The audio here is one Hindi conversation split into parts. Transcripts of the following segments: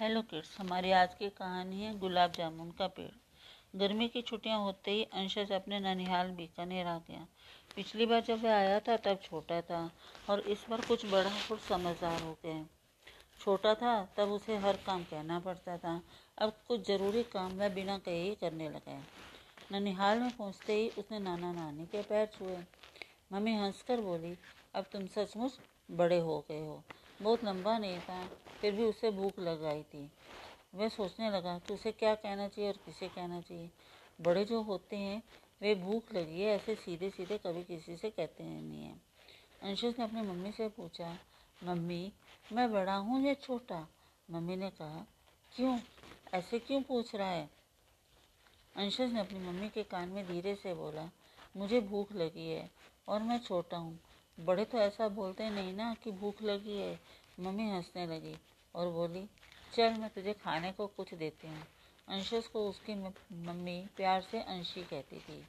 हेलो किड्स हमारी आज की कहानी है गुलाब जामुन का पेड़। गर्मी की छुट्टियाँ होते ही अंशज अपने ननिहाल बीकानेर आ गया। पिछली बार जब वह आया था, तब छोटा था और इस बार कुछ बड़ा और समझदार हो गया। छोटा था, तब उसे हर काम कहना पड़ता था। अब कुछ ज़रूरी काम वह बिना कहे ही करने लगा ननिहाल में पहुँचते ही उसने नाना नानी के पैर छुए। मम्मी हंसकर बोली, अब तुम सचमुच बड़े हो गए हो। बहुत लंबा नहीं था, फिर भी उसे भूख लग आई थी। वह सोचने लगा कि उसे क्या कहना चाहिए और किसे कहना चाहिए। बड़े जो होते हैं, वे भूख लगी है, ऐसे सीधे सीधे कभी किसी से कहते नहीं हैं। अंशुस ने अपनी मम्मी से पूछा, मम्मी, मैं बड़ा हूँ या छोटा? मम्मी ने कहा, क्यों? ऐसे क्यों पूछ रहा है? अंशुस ने अपनी मम्मी के कान में धीरे से बोला, मुझे भूख लगी है और मैं छोटा हूँ। बड़े तो ऐसा बोलते नहीं ना कि भूख लगी है, मम्मी हंसने लगी और बोली, चल मैं तुझे खाने को कुछ देती हूँ। अंशुस को उसकी मम्मी प्यार से अंशी कहती थी।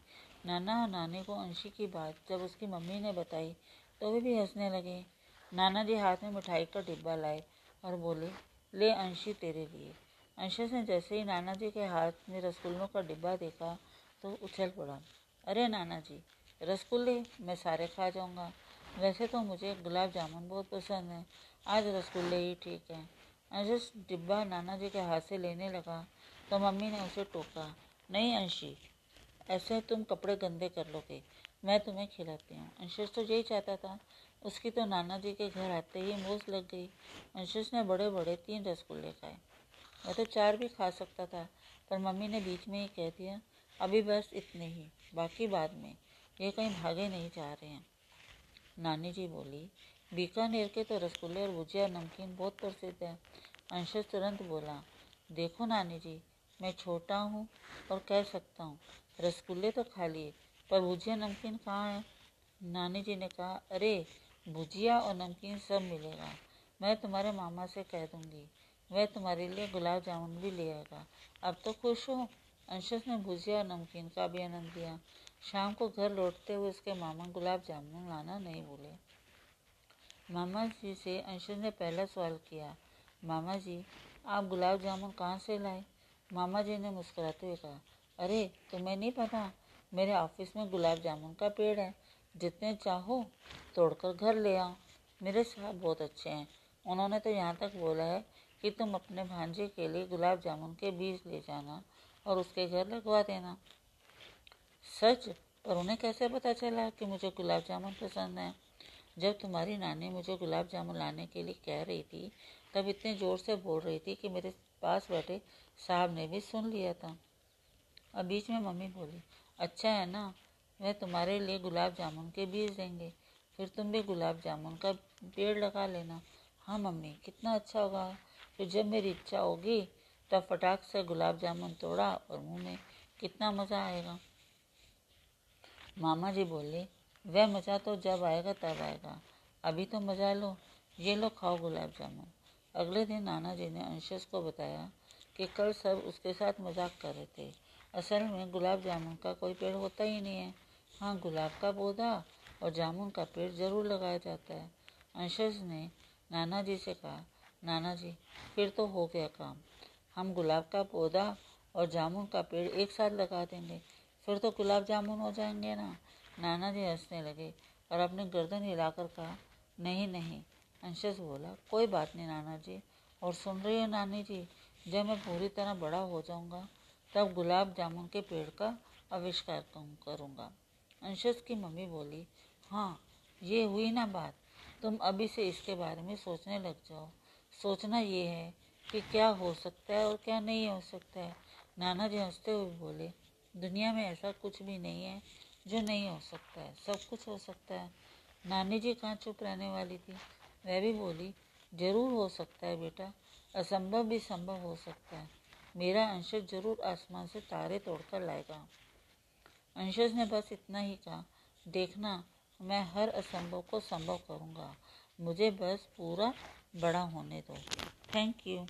नाना और नानी को अंशी की बात जब उसकी मम्मी ने बताई तो वे भी हंसने लगे। नाना जी हाथ में मिठाई का डिब्बा लाए और बोले, ले अंशी तेरे लिए। अंशुस ने जैसे ही नाना जी के हाथ में रसगुल्लों का डिब्बा देखा तो उछल पड़ा। अरे नाना जी, रसगुल्ले मैं सारे खा जाऊँगा। वैसे तो मुझे गुलाब जामुन बहुत पसंद है। आज रसगुल्ले ही ठीक है। अंशुस डिब्बा नाना जी के हाथ से लेने लगा तो मम्मी ने उसे टोका, नहीं अंशी, ऐसे तुम कपड़े गंदे कर लोगे, मैं तुम्हें खिलाती हूँ। अंशुस तो यही चाहता था। उसकी तो नाना जी के घर आते ही मूस लग गई। अंशुस ने बड़े बड़े तीन रसगुल्ले खाए। वह तो चार भी खा सकता था, पर मम्मी ने बीच में ही कह दिया, अभी बस इतने ही, बाकी बाद में, ये कहीं भागे नहीं जा रहे हैं। नानी जी बोली, बीकानेर के तो रसगुल्ले और भुजिया नमकीन बहुत प्रसिद्ध हैं अंशुस तुरंत बोला, देखो नानी जी, मैं छोटा हूँ और कह सकता हूँ, रसगुल्ले तो खा लिए पर भुजिया नमकीन कहाँ है? नानी जी ने कहा, अरे, भुजिया और नमकीन सब मिलेगा, मैं तुम्हारे मामा से कह दूँगी, वह तुम्हारे लिए गुलाब जामुन भी ले आएगा, अब तो खुश हो अंशुस ने भुजिया और नमकीन का भी आनंद दिया शाम को घर लौटते हुए उसके मामा गुलाब जामुन लाना नहीं भूले। मामा जी से अंशुल ने पहला सवाल किया, मामा जी, आप गुलाब जामुन कहाँ से लाए? मामा जी ने मुस्कुराते हुए कहा, अरे, तुम्हें नहीं पता, मेरे ऑफ़िस में गुलाब जामुन का पेड़ है, जितने चाहो तोड़कर घर ले आओ। मेरे साहब बहुत अच्छे हैं, उन्होंने तो यहाँ तक बोला है कि तुम अपने भांजे के लिए गुलाब जामुन के बीज ले जाना और उसके घर लगवा देना। सच? पर उन्हें कैसे पता चला कि मुझे गुलाब जामुन पसंद है? जब तुम्हारी नानी मुझे गुलाब जामुन लाने के लिए कह रही थी, तब इतने ज़ोर से बोल रही थी कि मेरे पास बैठे साहब ने भी सुन लिया था। और बीच में मम्मी बोली अच्छा है ना वह तुम्हारे लिए गुलाब जामुन के बीज देंगे। फिर तुम भी गुलाब जामुन का पेड़ लगा लेना। हाँ मम्मी, कितना अच्छा होगा। फिर जब मेरी इच्छा होगी, तब फटाक से गुलाब जामुन तोड़ा और मुँह में कितना मज़ा आएगा। मामा जी बोले, वह मज़ा तो जब आएगा तब आएगा। अभी तो मज़ा लो, ये लो खाओ गुलाब जामुन। अगले दिन नाना जी ने अंशुस को बताया कि कल सब उसके साथ मज़ाक कर रहे थे। असल में गुलाब जामुन का कोई पेड़ होता ही नहीं है। हाँ गुलाब का पौधा और जामुन का पेड़ ज़रूर लगाया जाता है। अंशुस ने नाना जी से कहा, नाना जी, फिर तो हो गया काम। हम गुलाब का पौधा और जामुन का पेड़ एक साथ लगा देंगे। फिर तो गुलाब जामुन हो जाएँगे ना। नाना जी हंसने लगे और अपनी गर्दन हिलाकर कहा, नहीं नहीं। अंशस बोला, कोई बात नहीं नाना जी। और सुन रही हो नानी जी, जब मैं पूरी तरह बड़ा हो जाऊँगा, तब गुलाब जामुन के पेड़ का आविष्कार करूँगा। अंशस की मम्मी बोली हाँ ये हुई ना बात। तुम अभी से इसके बारे में सोचने लग जाओ। सोचना ये है कि क्या हो सकता है और क्या नहीं हो सकता है। नाना जी हँसते हुए बोले दुनिया में ऐसा कुछ भी नहीं है जो नहीं हो सकता है। सब कुछ हो सकता है। नानी जी कहाँ चुप रहने वाली थी? वह भी बोली, ज़रूर हो सकता है बेटा, असंभव भी संभव हो सकता है। मेरा अंशज ज़रूर आसमान से तारे तोड़कर लाएगा। अंशज ने बस इतना ही कहा, देखना, मैं हर असंभव को संभव करूँगा। मुझे बस पूरा बड़ा होने दो। Thank you.